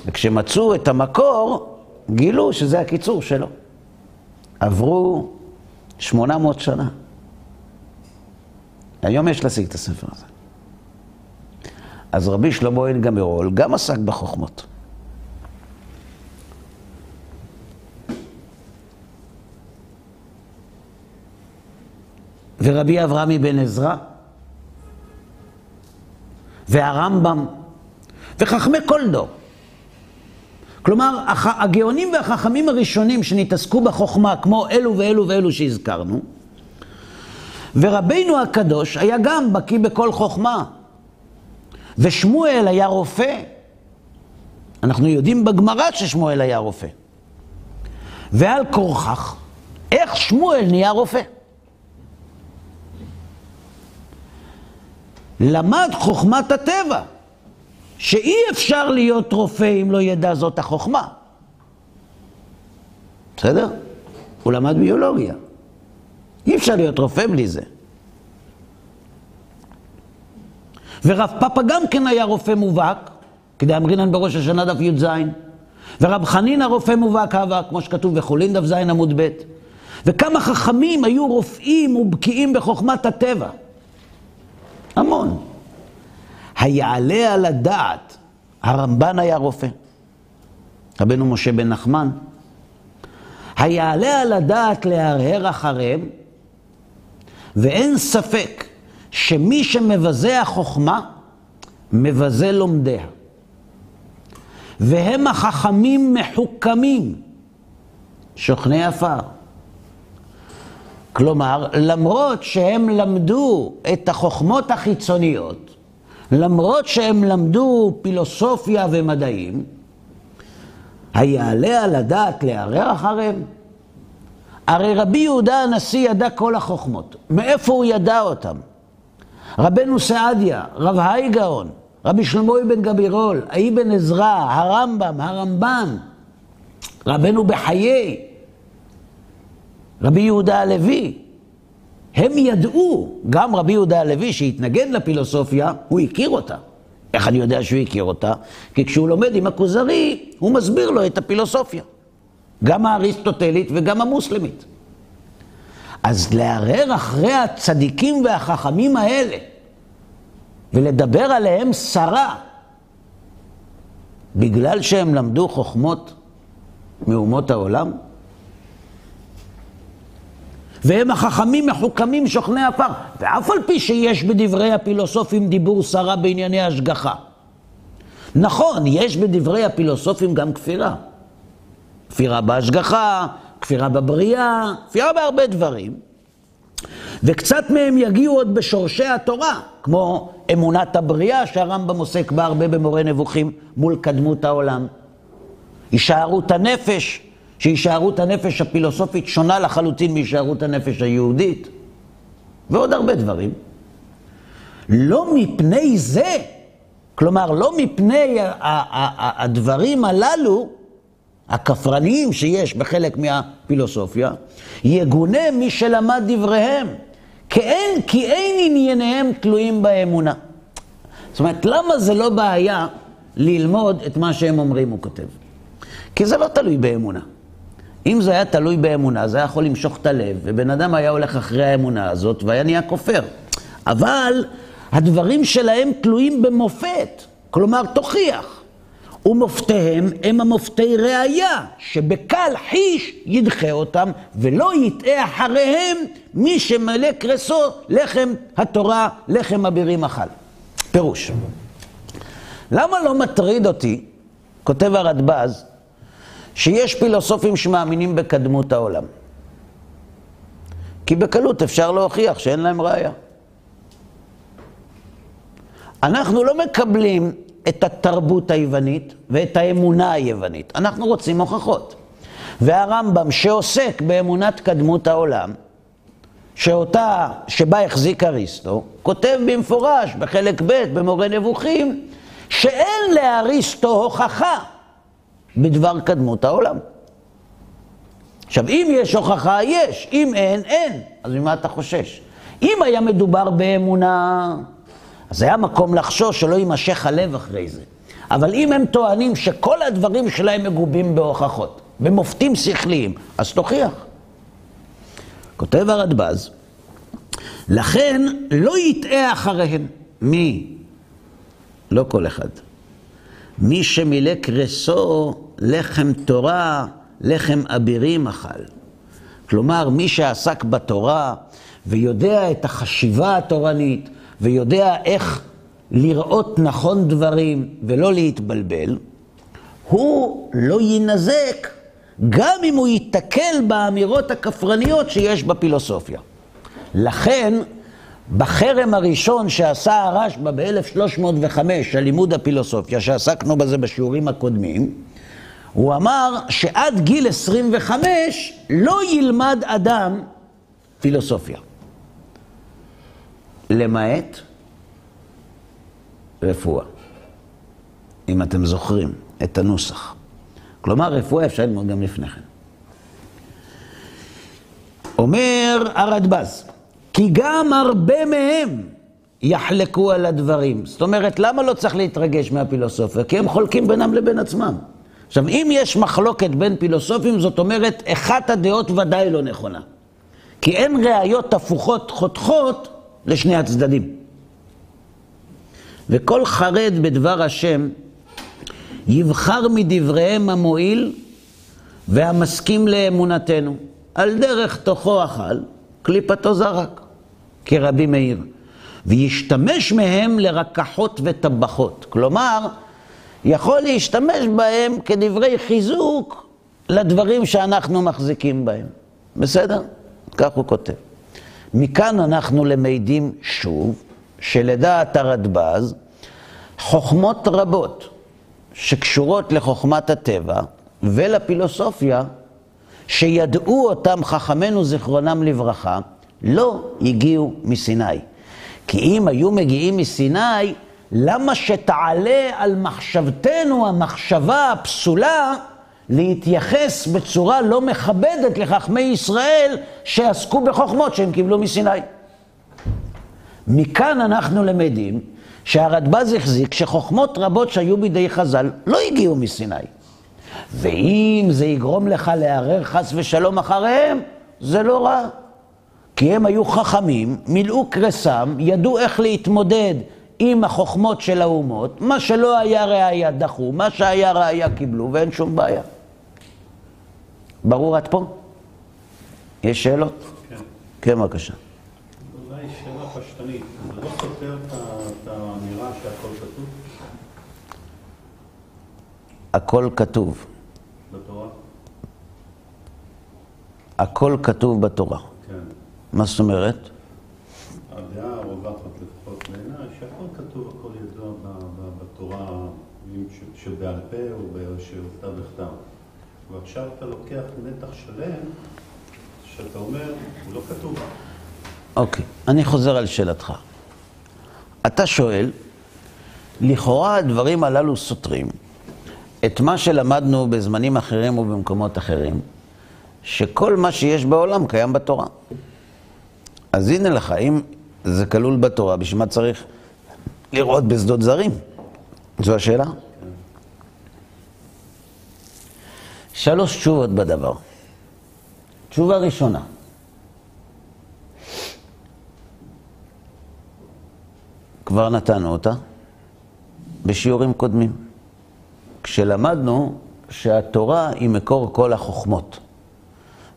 וכשמצאו את המקור, גילו שזה הקיצור שלו. עברו 800 שנה. היום יש להשיג את הספר הזה. אז רבי שלמה אין גמירול גם עסק בחוכמות. ורבי אברהם אבן עזרא, והרמב"ם, וחכמי כל דור. כלומר, הגאונים והחכמים הראשונים שנתעסקו בחוכמה, כמו אלו ואלו ואלו שהזכרנו, ורבינו הקדוש היה גם בקיא בכל חוכמה. ושמואל היה רופא. אנחנו יודעים בגמרא ששמואל היה רופא. ועל כורכך, איך שמואל נהיה רופא? למד חוכמת הטבע, שאי אפשר להיות רופא אם לא ידע זאת החוכמה. בסדר? הוא למד ביולוגיה. אי אפשר להיות רופא בלי זה. ורב פאפה גם כן היה רופא מובהק, כדי אמרינן בראש השנה דף י"ז. ורב חנינא רופא מובהק הווה, כמו שכתוב בחולין דף ז עמוד ב'. וכמה חכמים היו רופאים ובקיאים בחוכמת הטבע. המון. היעלה על הדעת, הרמב"ן היה רופא, רבנו משה בן נחמן. היעלה על הדעת להרהר אחריהם, ואין ספק שמי שמבזה החוכמה, מבזה לומדיה. והם החכמים מחוכמים, שוכני עפר. כלומר, למרות שהם למדו את החוכמות החיצוניות, למרות שהם למדו פילוסופיה ומדעים, היעלה על הדעת לערער אחריהם? הרי רבי יהודה הנשיא ידע כל החוכמות. מאיפה הוא ידע אותם? רבנו סעדיה, רב האי גאון, רבי שלמה בן גבירול, האבן עזרא, הרמב"ם, הרמב"ן, רבנו בחיי, רבי יהודה הלוי, הם ידעו, גם רבי יהודה הלוי שהתנגד לפילוסופיה, הוא הכיר אותה. איך אני יודע שהוא הכיר אותה? כי כשהוא לומד עם הכוזרי, הוא מסביר לו את הפילוסופיה. גם האריסטוטלית וגם המוסלמית. אז לערער אחרי הצדיקים והחכמים האלה, ולדבר עליהם סרה, בגלל שהם למדו חוכמות מאומות העולם, והם החכמים מחוכמים שוכני עפר, ואף על פי שיש בדברי הפילוסופים דיבור סרה בענייני השגחה. נכון, יש בדברי הפילוסופים גם כפירה. כפירה בהשגחה, כפירה בבריאה, כפירה בהרבה דברים. וקצת מהם יגיעו עוד בשורשי התורה, כמו אמונת הבריאה, שהרמב"ם עוסק בה הרבה במורה נבוכים מול קדמות העולם. הישארות הנפש, שהישארות הנפש הפילוסופית שונה לחלוטין מהישארות הנפש היהודית, ועוד הרבה דברים. לא מפני זה, כלומר, לא מפני הדברים הללו, הכפרניים שיש בחלק מהפילוסופיה, יגונה מי שלמד דבריהם, כי אין, כי אין ענייניהם תלויים באמונה. זאת אומרת, למה זה לא בעיה ללמוד את מה שהם אומרים, הוא כותב? כי זה לא תלוי באמונה. אם זה היה תלוי באמונה, זה היה יכול למשוך את הלב, ובן אדם היה הולך אחרי האמונה הזאת והיה נהיה כופר. אבל הדברים שלהם תלויים במופת, כלומר, תוכיח. ומופתיהם הם המופתי ראייה, שבקל חיש ידחה אותם, ולא יטעה אחריהם מי שמלא קרסו לחם התורה, לחם אבירים אכל. פירוש. למה לא מטריד אותי, כותב הרדב"ז, שיש פילוסופים שמאמינים בקדמות העולם? כי בקלות אפשר להוכיח שאין להם ראייה. אנחנו לא מקבלים את התרבות היוונית ואת האמונה היוונית. אנחנו רוצים הוכחות. והרמב"ם שעוסק באמונת קדמות העולם, שאותה, שבה החזיק אריסטו, כותב במפורש בחלק ב' במורה נבוכים, שאין לאריסטו הוכחה בדבר קדמות העולם. עכשיו, אם יש הוכחה, יש. אם אין, אין. אז ממה אתה חושש? אם היה מדובר באמונה, אז היה מקום לחשוש שלא יימשך הלב אחרי זה. אבל אם הם טוענים שכל הדברים שלהם מגובים בהוכחות, במופתים שכליים, אז תוכיח. כותב הרדב"ז, לכן לא יטעה אחריהם. מי? לא כל אחד. מי שמילא קרסו לחם תורה, לחם אבירים אכל. כלומר, מי שעסק בתורה ויודע את החשיבה התורנית, ויודע איך לראות נכון דברים ולא להתבלבל, הוא לא יינזק גם אם הוא ייתקל באמירות הכפרניות שיש בפילוסופיה. לכן, בחרם הראשון שעשה הרשב"א ב-1305 על לימוד הפילוסופיה, שעסקנו בזה בשיעורים הקודמים, הוא אמר שעד גיל 25 לא ילמד אדם פילוסופיה. למעט רפואה, אם אתם זוכרים את הנוסח. כלומר, רפואה אפשר ללמוד גם לפני כן. אומר הרדב"ז, כי גם הרבה מהם יחלקו על הדברים. זאת אומרת, למה לא צריך להתרגש מהפילוסופיה? כי הם חולקים בינם לבין עצמם. עכשיו, אם יש מחלוקת בין פילוסופים, זאת אומרת, אחת הדעות ודאי לא נכונה. כי אין ראיות הפוכות חותכות לשני הצדדים. וכל חרד בדבר השם יבחר מדבריהם המועיל והמסכים לאמונתנו. על דרך תוכו אכל, קליפתו זרק, כרבי מאיר. וישתמש מהם לרקחות וטבחות. כלומר, יכול להשתמש בהם כדברי חיזוק לדברים שאנחנו מחזיקים בהם. בסדר? כך הוא כותב. מכאן אנחנו למדים שוב, שלדעת הרדב"ז, חוכמות רבות שקשורות לחוכמת הטבע ולפילוסופיה, שידעו אותם חכמינו זיכרונם לברכה, לא הגיעו מסיני. כי אם היו מגיעים מסיני, למה שתעלה על מחשבתנו המחשבה הפסולה להתייחס בצורה לא מכבדת לחכמי ישראל שעסקו בחוכמות שהם קיבלו מסיני. מכאן אנחנו למדים שהרדב"ז החזיק שחוכמות רבות שהיו בידי חז"ל לא הגיעו מסיני. ואם זה יגרום לך לערער חס ושלום אחריהם, זה לא רע. כי הם היו חכמים, מילאו קרסם, ידעו איך להתמודד עם החוכמות של האומות, מה שלא היה ראייה דחו, מה שהיה ראייה קיבלו, ואין שום בעיה. ברור עד פה? יש שאלות? כן. כן, בבקשה. אולי שאלה פשטנית, זה לא סותר את האמירה שהכל כתוב הכל כתוב. בתורה? הכל כתוב בתורה. מה זאת אומרת? הדעה הרווחת לפחות בעיניי, שהכל כתוב, הכל ידוע בתורה, שבעל פה או שבכתב בכתב. ועכשיו אתה לוקח נתח שלם, שאתה אומר, הוא לא כתוב. אוקיי, אני חוזר על שאלתך. אתה שואל, לכאורה הדברים הללו סותרים את מה שלמדנו בזמנים אחרים ובמקומות אחרים, שכל מה שיש בעולם קיים בתורה. אז הנה לך, אם זה כלול בתורה, בשביל מה צריך לראות בשדות זרים? זו השאלה? שלוש תשובות בדבר. תשובה ראשונה, כבר נתנו אותה בשיעורים קודמים. כשלמדנו שהתורה היא מקור כל החוכמות.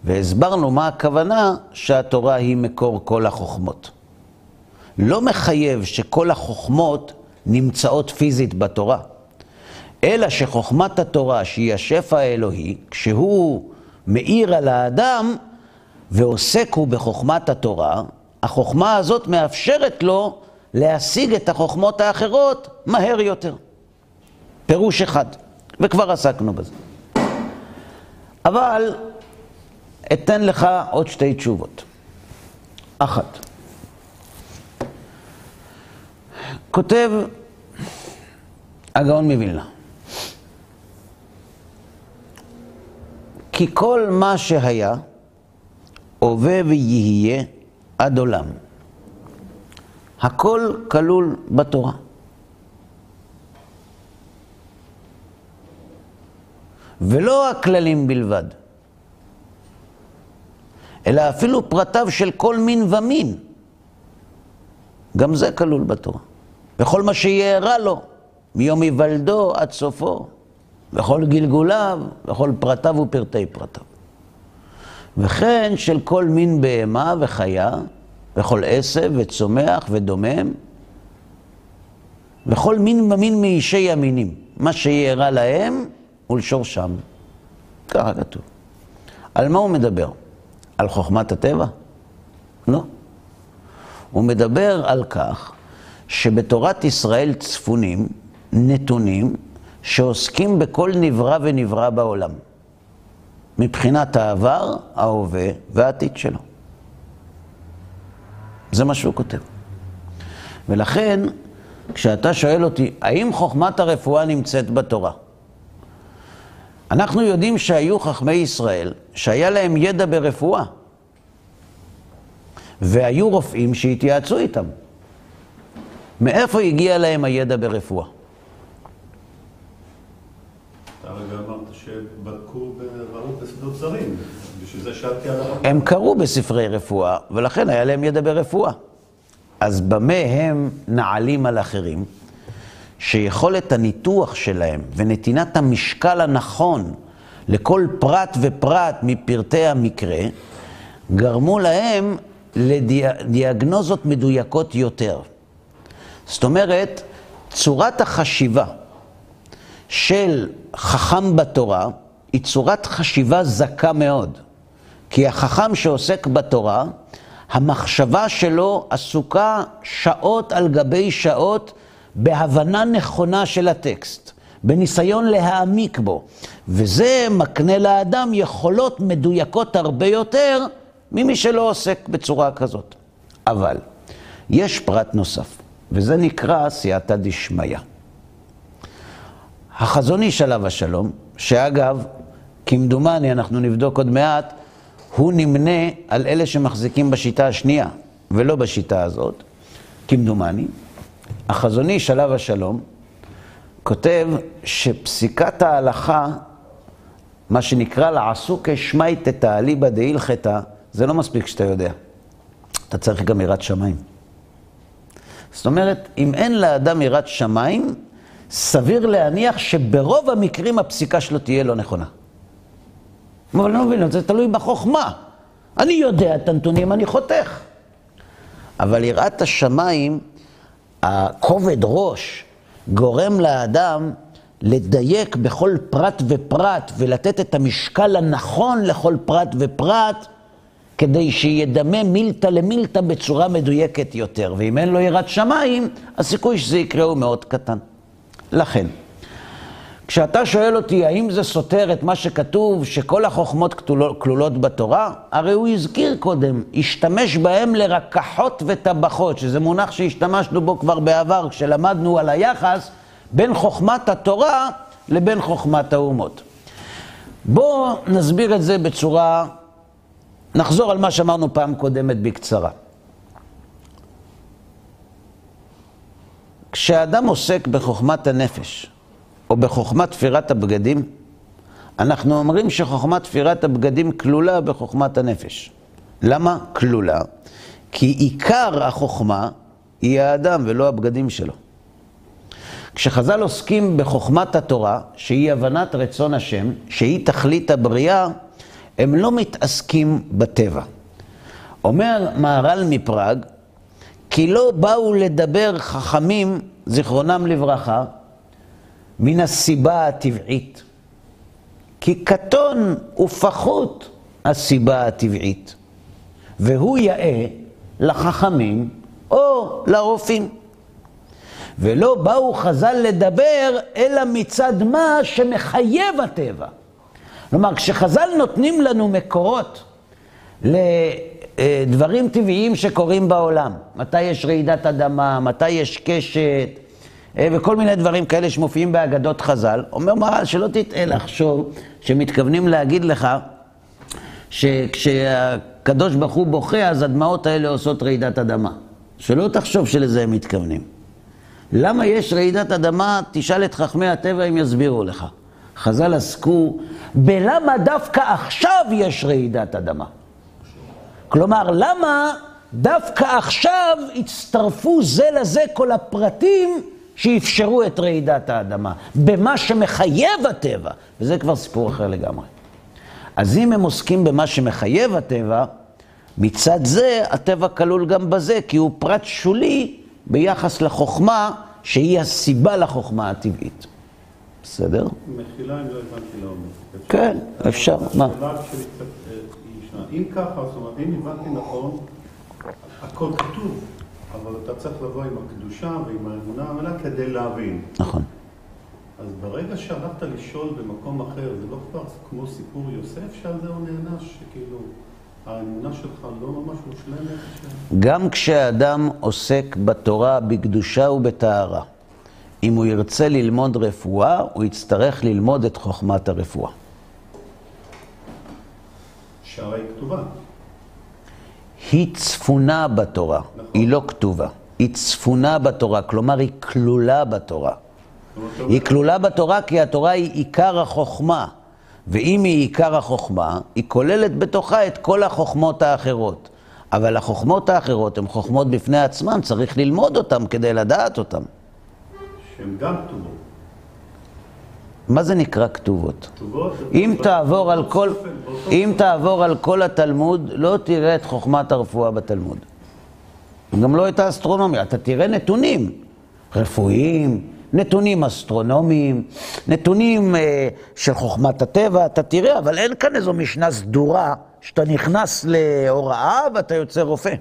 והסברנו מה הכוונה שהתורה היא מקור כל החוכמות. לא מחייב שכל החוכמות נמצאות פיזית בתורה, אלא שחוכמת התורה, שהיא השפע האלוהי, כשהוא מאיר על האדם ועוסק הוא בחוכמת התורה, החוכמה הזאת מאפשרת לו להשיג את החוכמות האחרות מהר יותר. פירוש אחד, וכבר עסקנו בזה. אבל אתן לך עוד שתי תשובות. אחת, כותב הגאון מווילנה, כי כל מה שהיה, הווה ויהיה עד עולם. הכל כלול בתורה. ולא הכללים בלבד, אלא אפילו פרטיו של כל מין ומין. גם זה כלול בתורה. וכל מה שיארע לו, מיום היוולדו עד סופו, וכל גלגוליו, וכל פרטיו ופרטי פרטיו. וכן של כל מין בהמה וחיה, וכל עשב וצומח ודומם, וכל מין ומין מאישי המינים, מה שיארע להם ולשורשם. ככה כתוב. על מה הוא מדבר? על חוכמת הטבע? לא. הוא מדבר על כך שבתורת ישראל צפונים נתונים שעוסקים בכל נברא ונברא בעולם. מבחינת העבר, ההווה והעתיד שלו. זה מה שהוא כותב. ולכן, כשאתה שואל אותי, האם חוכמת הרפואה נמצאת בתורה? אנחנו יודעים שהיו חכמי ישראל, שהיה להם ידע ברפואה, והיו רופאים שהתייעצו איתם. מאיפה הגיע להם הידע ברפואה? הם קראו בספרי רפואה, ולכן היה להם ידע ברפואה. אז במה הם נעלים על אחרים? שיכולת הניתוח שלהם ונתינת המשקל הנכון לכל פרט ופרט מפרטי המקרה, גרמו להם לדיאגנוזות מדויקות יותר. זאת אומרת, צורת החשיבה של חכם בתורה היא צורת חשיבה זכה מאוד. כי החכם שעוסק בתורה, המחשבה שלו עסוקה שעות על גבי שעות בהבנה נכונה של הטקסט, בניסיון להעמיק בו, וזה מקנה לאדם יכולות מדויקות הרבה יותר ממי שלא עוסק בצורה כזאת. אבל יש פרט נוסף, וזה נקרא סייעתא דשמיא. החזון איש עליו השלום, שאגב, כמדומני, אנחנו נבדוק עוד מעט, הוא נמנה על אלה שמחזיקים בשיטה השנייה, ולא בשיטה הזאת, כמדומני. החזון איש עליו השלום, כותב שפסיקת ההלכה, מה שנקרא לעשו כשמייתא אליבא דהילכתא, זה לא מספיק שאתה יודע. אתה צריך גם יראת שמיים. זאת אומרת, אם אין לאדם יראת שמיים, סביר להניח שברוב המקרים הפסיקה שלו תהיה לא נכונה. אבל אני לא מבין, זה תלוי בחוכמה. אני יודע את הנתונים, אני חותך. אבל יראת השמיים, הכובד ראש, גורם לאדם לדייק בכל פרט ופרט ולתת את המשקל הנכון לכל פרט ופרט, כדי שידמה מילתא למילתא בצורה מדויקת יותר. ואם אין לו יראת שמיים, הסיכוי שזה יקרה הוא מאוד קטן. לכן, כשאתה שואל אותי האם זה סותר את מה שכתוב, שכל החוכמות כלולות בתורה, הרי הוא הזכיר קודם, השתמש בהם לרקחות וטבחות, שזה מונח שהשתמשנו בו כבר בעבר, כשלמדנו על היחס בין חוכמת התורה לבין חוכמת האומות. בואו נסביר את זה בצורה, נחזור על מה שאמרנו פעם קודמת בקצרה. כשאדם עוסק בחוכמת הנפש, או בחוכמת תפירת הבגדים, אנחנו אומרים שחוכמת תפירת הבגדים כלולה בחוכמת הנפש. למה כלולה? כי עיקר החוכמה היא האדם ולא הבגדים שלו. כשחז"ל עוסקים בחוכמת התורה, שהיא הבנת רצון השם, שהיא תכלית הבריאה, הם לא מתעסקים בטבע. אומר מהר"ל מפראג, כי לא באו לדבר חכמים, זיכרונם לברכה, מן הסיבה הטבעית. כי קטון ופחות הסיבה הטבעית, והוא יאה לחכמים או לרופאים. ולא באו חז"ל לדבר, אלא מצד מה שמחייב הטבע. כלומר, כשחז"ל נותנים לנו מקורות לדברים טבעיים שקורים בעולם, מתי יש רעידת אדמה, מתי יש קשת, וכל מיני דברים כאלה שמופיעים באגדות חז"ל, אומר מרן שלא תטעה לחשוב שמתכוונים להגיד לך שכשהקדוש ברוך הוא בוכה, אז הדמעות האלה עושות רעידת אדמה. שלא תחשוב שלזה הם מתכוונים. למה יש רעידת אדמה? תשאל את חכמי הטבע, הם יסבירו לך. חז"ל עסקו בלמה דווקא עכשיו יש רעידת אדמה. כלומר, למה דווקא עכשיו הצטרפו זה לזה כל הפרטים שאפשרו את רעידת האדמה, במה שמחייב הטבע, וזה כבר סיפור אחר לגמרי. אז אם הם עוסקים במה שמחייב הטבע, מצד זה הטבע כלול גם בזה, כי הוא פרט שולי ביחס לחוכמה, שהיא הסיבה לחוכמה הטבעית. בסדר? מחילה אם לא הבנתי לעומק. כן, אפשר, מה? אה. אם ככה, זאת אומרת, אם הבנתי נכון, הכל כתוב, אבל אתה צריך לבוא עם הקדושה ועם האמונה המלאה כדי להבין. נכון. אז ברגע שהלכת לשאול במקום אחר, זה לא כבר כמו סיפור יוסף שעל זה הוא נענש, שכאילו האמונה שלך לא ממש מושלמת? ש- גם כשאדם עוסק בתורה בקדושה ובטהרה, אם הוא ירצה ללמוד רפואה, הוא יצטרך ללמוד את חוכמת הרפואה. היא כתובה. היא צפונה בתורה, היא לא כתובה. היא צפונה בתורה, כלומר היא כלולה בתורה. היא כלולה בתורה כי התורה היא עיקר החוכמה. ואם היא עיקר החוכמה, היא כוללת בתוכה את כל החוכמות האחרות. אבל החוכמות האחרות הן חוכמות בפני עצמן, צריך ללמוד אותן כדי לדעת אותן. שהן גם כתובות. מה זה נקרא כתובות? כתובות... אם תעבור על כל, אם תעבור על כל התלמוד, לא תראה את חוכמת הרפואה בתלמוד. גם לא את האסטרונומיה, אתה תראה נתונים רפואיים, נתונים אסטרונומיים, נתונים אה, של חוכמת הטבע, אתה תראה, אבל אין כאן איזו משנה סדורה שאתה נכנס להוראה ואתה יוצא רופא.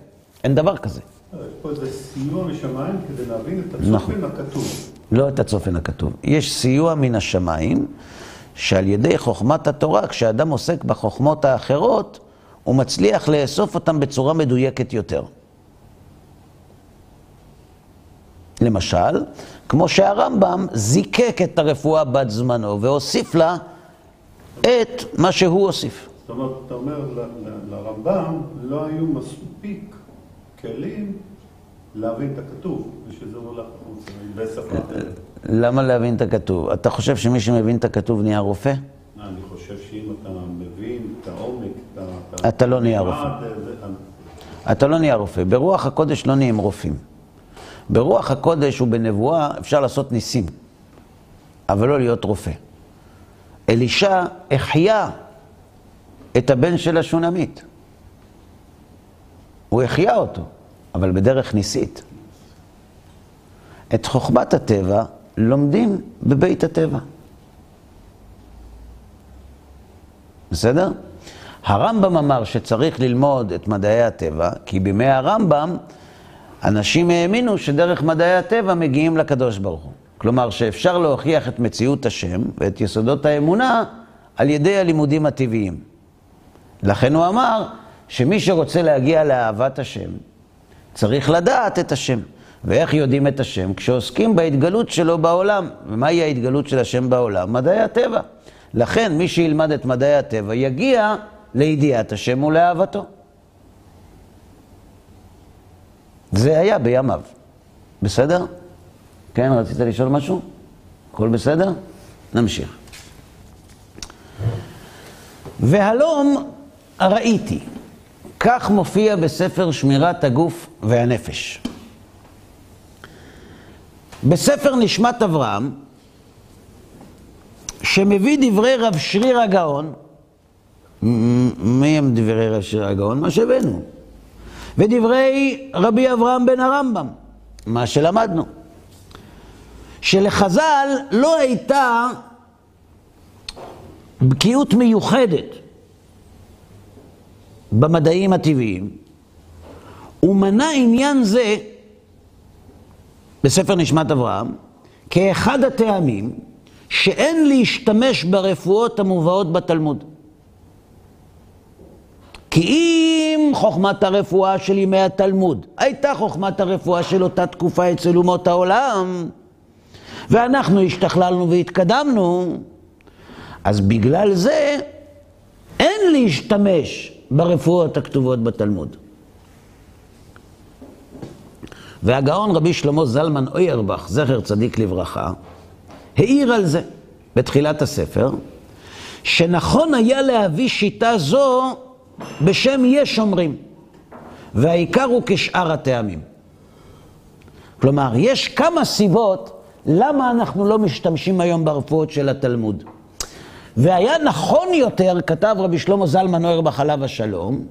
אין דבר כזה. יש פה איזה סיוע משמיים כדי להבין את נכון. הצופן הכתוב. לא את הצופן הכתוב. יש סיוע מן השמיים, שעל ידי חוכמת התורה, כשאדם עוסק בחוכמות האחרות, הוא מצליח לאסוף אותן בצורה מדויקת יותר. למשל, כמו שהרמב"ם זיקק את הרפואה בת זמנו והוסיף לה את מה שהוא הוסיף. זאת אומרת, אתה אומר, לרמב"ם לא היו מספיק כלים להבין את הכתוב, ושזה הולך החוצה, בשפה אחרת. למה להבין את הכתוב? אתה חושב שמי שמבין את הכתוב נהיה רופא? אני חושב שאם אתה מבין את העומק, את ה- את ה- אתה לא נהיה רופא. אתה לא נהיה רופא. ברוח הקודש לא נהיים רופאים. ברוח הקודש ובנבואה אפשר לעשות ניסים, אבל לא להיות רופא. אלישע החיה את הבן של השונמית. הוא החיה אותו, אבל בדרך ניסית. את חוכמת הטבע לומדים בבית הטבע. בסדר? הרמב"ם אמר שצריך ללמוד את מדעי הטבע, כי בימי הרמב"ם אנשים האמינו שדרך מדעי הטבע מגיעים לקדוש ברוך הוא. כלומר, שאפשר להוכיח את מציאות השם ואת יסודות האמונה על ידי הלימודים הטבעיים. לכן הוא אמר שמי שרוצה להגיע לאהבת השם, צריך לדעת את השם. ואיך יודעים את השם? כשעוסקים בהתגלות שלו בעולם. ומהי ההתגלות של השם בעולם? מדעי הטבע. לכן מי שילמד את מדעי הטבע יגיע לידיעת השם ולאהבתו. זה היה בימיו. בסדר? כן, רצית לשאול משהו? הכל בסדר? נמשיך. והלום ראיתי, כך מופיע בספר שמירת הגוף והנפש. בספר נשמת אברהם, שמביא דברי רב שריר הגאון, מי הם דברי רב שריר הגאון? מה שהבאנו. ודברי רבי אברהם בן הרמב"ם, מה שלמדנו. שלחז"ל לא הייתה בקיאות מיוחדת במדעים הטבעיים, ומנה עניין זה בספר נשמת אברהם כאחד הטעמים שאין להשתמש ברפואות המובאות בתלמוד. כי אם חוכמת הרפואה של ימי התלמוד הייתה חוכמת הרפואה של אותה תקופה אצל אומות העולם, ואנחנו השתכללנו והתקדמנו, אז בגלל זה אין להשתמש ברפואות הכתובות בתלמוד. והגאון רבי שלמה זלמן אוירבך, זכר צדיק לברכה, העיר על זה בתחילת הספר, שנכון היה להביא שיטה זו בשם יש אומרים, והעיקר הוא כשאר הטעמים. כלומר, יש כמה סיבות למה אנחנו לא משתמשים היום ברפואות של התלמוד. והיה נכון יותר, כתב רבי שלמה זלמן אוירבך עליו השלום,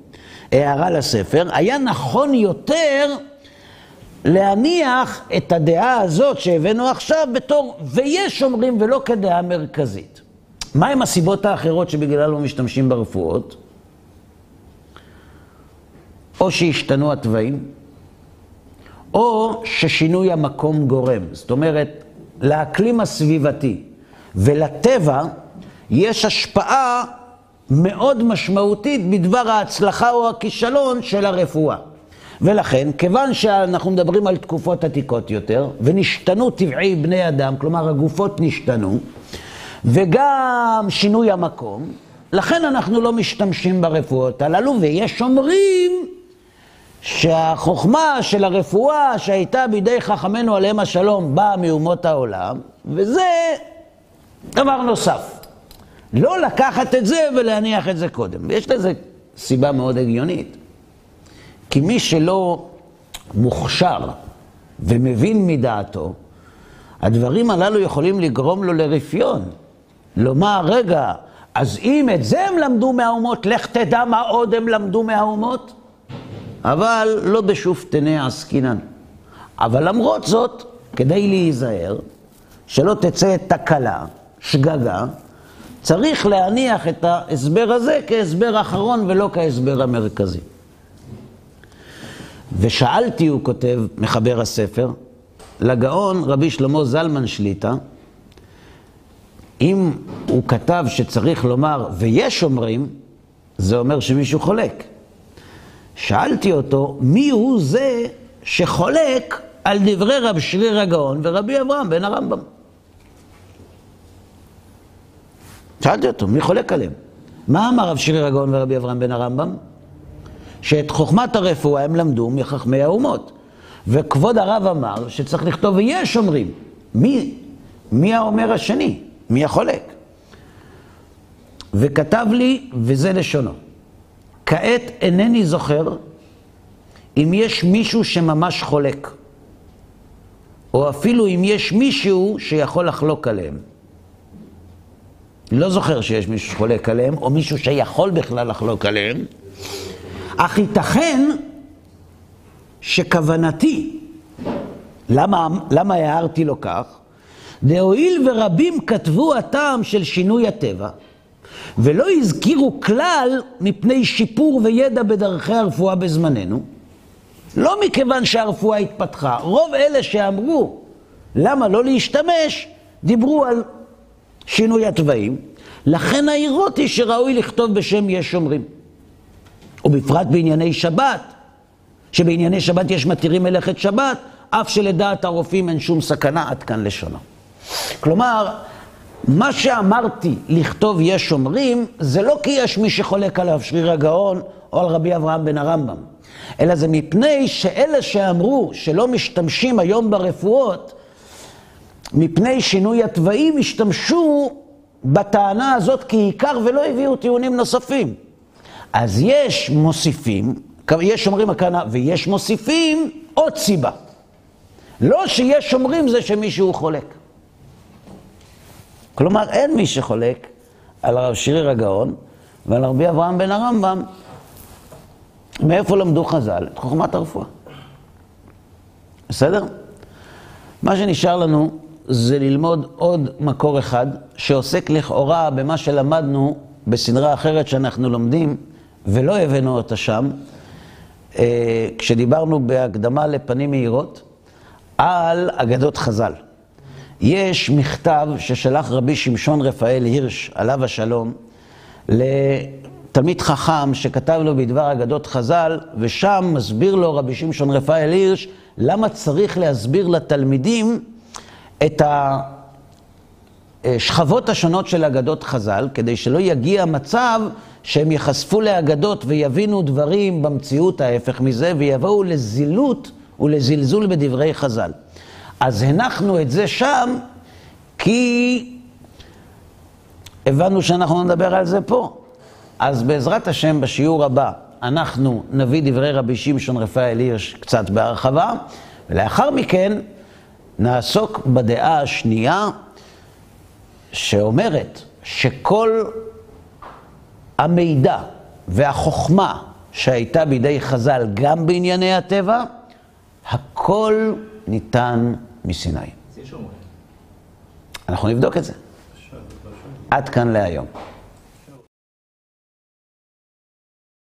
הערה לספר, היה נכון יותר להניח את הדעה הזאת שהבאנו עכשיו בתור ויש אומרים ולא כדעה מרכזית. מהם הסיבות האחרות שבגלל לא משתמשים ברפואות? או שהשתנו התוואים, או ששינוי המקום גורם. זאת אומרת, לאקלים הסביבתי ולטבע יש השפעה מאוד משמעותית בדבר ההצלחה או הכישלון של הרפואה. ולכן, כיוון שאנחנו מדברים על תקופות עתיקות יותר, ונשתנו טבעי בני אדם, כלומר הגופות נשתנו, וגם שינוי המקום, לכן אנחנו לא משתמשים ברפואות הללו, ויש אומרים שהחוכמה של הרפואה שהייתה בידי חכמינו עליהם השלום באה מאומות העולם, וזה דבר נוסף. לא לקחת את זה ולהניח את זה קודם. יש לזה סיבה מאוד הגיונית. כי מי שלא מוכשר ומבין מדעתו, הדברים הללו יכולים לגרום לו לרפיון. לומר, רגע, אז אם את זה הם למדו מהאומות, לך תדע מה עוד הם למדו מהאומות. אבל לא בשופטני עסקינן. אבל למרות זאת, כדי להיזהר, שלא תצא תקלה, שגגה, צריך להניח את ההסבר הזה כהסבר אחרון ולא כהסבר המרכזי. ושאלתי, הוא כותב, מחבר הספר, לגאון רבי שלמה זלמן שליטא, אם הוא כתב שצריך לומר, ויש אומרים, זה אומר שמישהו חולק. שאלתי אותו, מי הוא זה שחולק על דברי רב שריר הגאון ורבי אברהם בן הרמב"ם? שאלתי אותו, מי חולק עליהם? מה אמר רב שריר הגאון ורבי אברהם בן הרמב"ם? שאת חוכמת הרפואה הם למדו מחכמי האומות. וכבוד הרב אמר שצריך לכתוב ויש אומרים. מי, מי האומר השני? מי החולק? וכתב לי, וזה לשונו, כעת אינני זוכר אם יש מישהו שממש חולק, או אפילו אם יש מישהו שיכול לחלוק עליהם. לא זוכר שיש מישהו שחולק עליהם, או מישהו שיכול בכלל לחלוק עליהם, אך ייתכן שכוונתי, למה, למה הערתי לו כך? דהואיל ורבים כתבו הטעם של שינוי הטבע, ולא הזכירו כלל מפני שיפור וידע בדרכי הרפואה בזמננו, לא מכיוון שהרפואה התפתחה. רוב אלה שאמרו למה לא להשתמש, דיברו על שינוי התוואים. לכן העירות היא שראוי לכתוב בשם יש שומרים. ובפרט בענייני שבת, שבענייני שבת יש מתירים מלאכת שבת, אף שלדעת הרופאים אין שום סכנה, עד כאן לשונו. כלומר, מה שאמרתי לכתוב יש שומרים, זה לא כי יש מי שחולק עליו שריר הגאון או על רבי אברהם בן הרמב"ם, אלא זה מפני שאלה שאמרו שלא משתמשים היום ברפואות, מפני שינוי התוואים, השתמשו בטענה הזאת כעיקר ולא הביאו טיעונים נוספים. אז יש מוסיפים, יש אומרים הכוונה, ויש מוסיפים עוד סיבה. לא שיש שומרים זה שמישהו חולק. כלומר, אין מי שחולק על הרב שירי רגאון ועל רבי אברהם בן הרמב"ם. מאיפה למדו חז"ל? את חוכמת הרפואה. בסדר? מה שנשאר לנו זה ללמוד עוד מקור אחד שעוסק לכאורה במה שלמדנו בסדרה אחרת שאנחנו לומדים ולא הבאנו אותה שם, אה, כשדיברנו בהקדמה לפנים מהירות על אגדות חז"ל. יש מכתב ששלח רבי שמשון רפאל הירש, עליו השלום, לתלמיד חכם שכתב לו בדבר אגדות חז"ל, ושם מסביר לו רבי שמשון רפאל הירש למה צריך להסביר לתלמידים את השכבות השונות של אגדות חז"ל, כדי שלא יגיע מצב שהם ייחשפו לאגדות ויבינו דברים במציאות ההפך מזה, ויבואו לזילות ולזלזול בדברי חז"ל. אז הנחנו את זה שם, כי הבנו שאנחנו נדבר על זה פה. אז בעזרת השם, בשיעור הבא, אנחנו נביא דברי רבי שמשון רפאל הירש קצת בהרחבה, ולאחר מכן נעסוק בדעה השנייה, שאומרת שכל המידע והחוכמה שהייתה בידי חז"ל גם בענייני הטבע, הכל ניתן מסיני. אנחנו נבדוק את זה. עד כאן להיום.